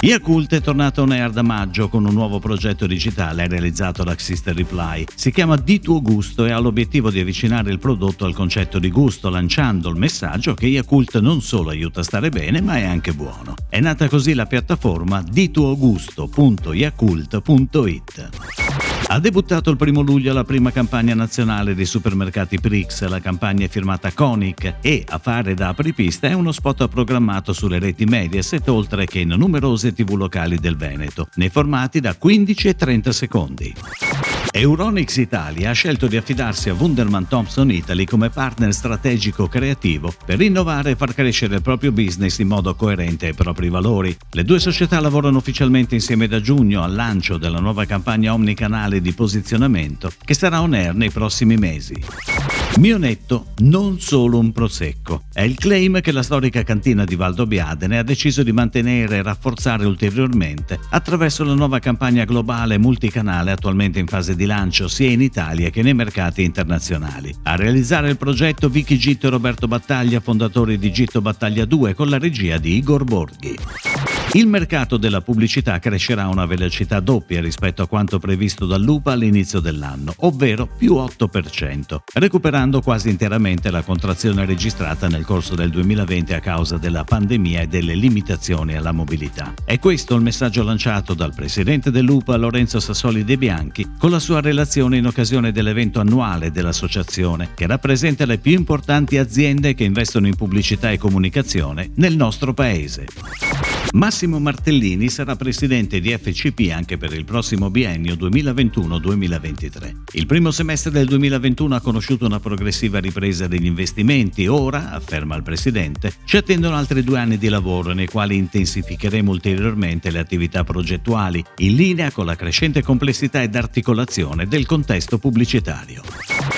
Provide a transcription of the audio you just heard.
Yakult è tornato on air da maggio con un nuovo progetto digitale realizzato da Sister Reply. Si chiama Di tuo gusto e ha l'obiettivo di avvicinare il prodotto al concetto di gusto, lanciando il messaggio che Yakult non solo aiuta a stare bene, ma è anche buono. È nata così la piattaforma dituogusto.yakult.it. Ha debuttato il primo luglio la prima campagna nazionale dei supermercati Prix, la campagna è firmata Conic e a fare da apripista è uno spot programmato sulle reti Mediaset oltre che in numerose tv locali del Veneto, nei formati da 15 e 30 secondi. Euronix Italia ha scelto di affidarsi a Wunderman Thompson Italy come partner strategico creativo per innovare e far crescere il proprio business in modo coerente ai propri valori. Le due società lavorano ufficialmente insieme da giugno al lancio della nuova campagna omnicanale di posizionamento che sarà on air nei prossimi mesi. Mionetto, non solo un prosecco. È il claim che la storica cantina di Valdobbiadene ha deciso di mantenere e rafforzare ulteriormente attraverso la nuova campagna globale multicanale attualmente in fase di lancio sia in Italia che nei mercati internazionali. A realizzare il progetto Vicky Gitto e Roberto Battaglia, fondatori di Gitto Battaglia 2 con la regia di Igor Borghi. Il mercato della pubblicità crescerà a una velocità doppia rispetto a quanto previsto dall'UPA all'inizio dell'anno, ovvero più 8%, recuperando quasi interamente la contrazione registrata nel corso del 2020 a causa della pandemia e delle limitazioni alla mobilità. È questo il messaggio lanciato dal presidente dell'UPA Lorenzo Sassoli De Bianchi con la sua relazione in occasione dell'evento annuale dell'associazione, che rappresenta le più importanti aziende che investono in pubblicità e comunicazione nel nostro paese. Massimo Martellini sarà presidente di FCP anche per il prossimo biennio 2021-2023. Il primo semestre del 2021 ha conosciuto una progressiva ripresa degli investimenti. Ora, afferma il presidente, ci attendono altri due anni di lavoro nei quali intensificheremo ulteriormente le attività progettuali, in linea con la crescente complessità ed articolazione del contesto pubblicitario.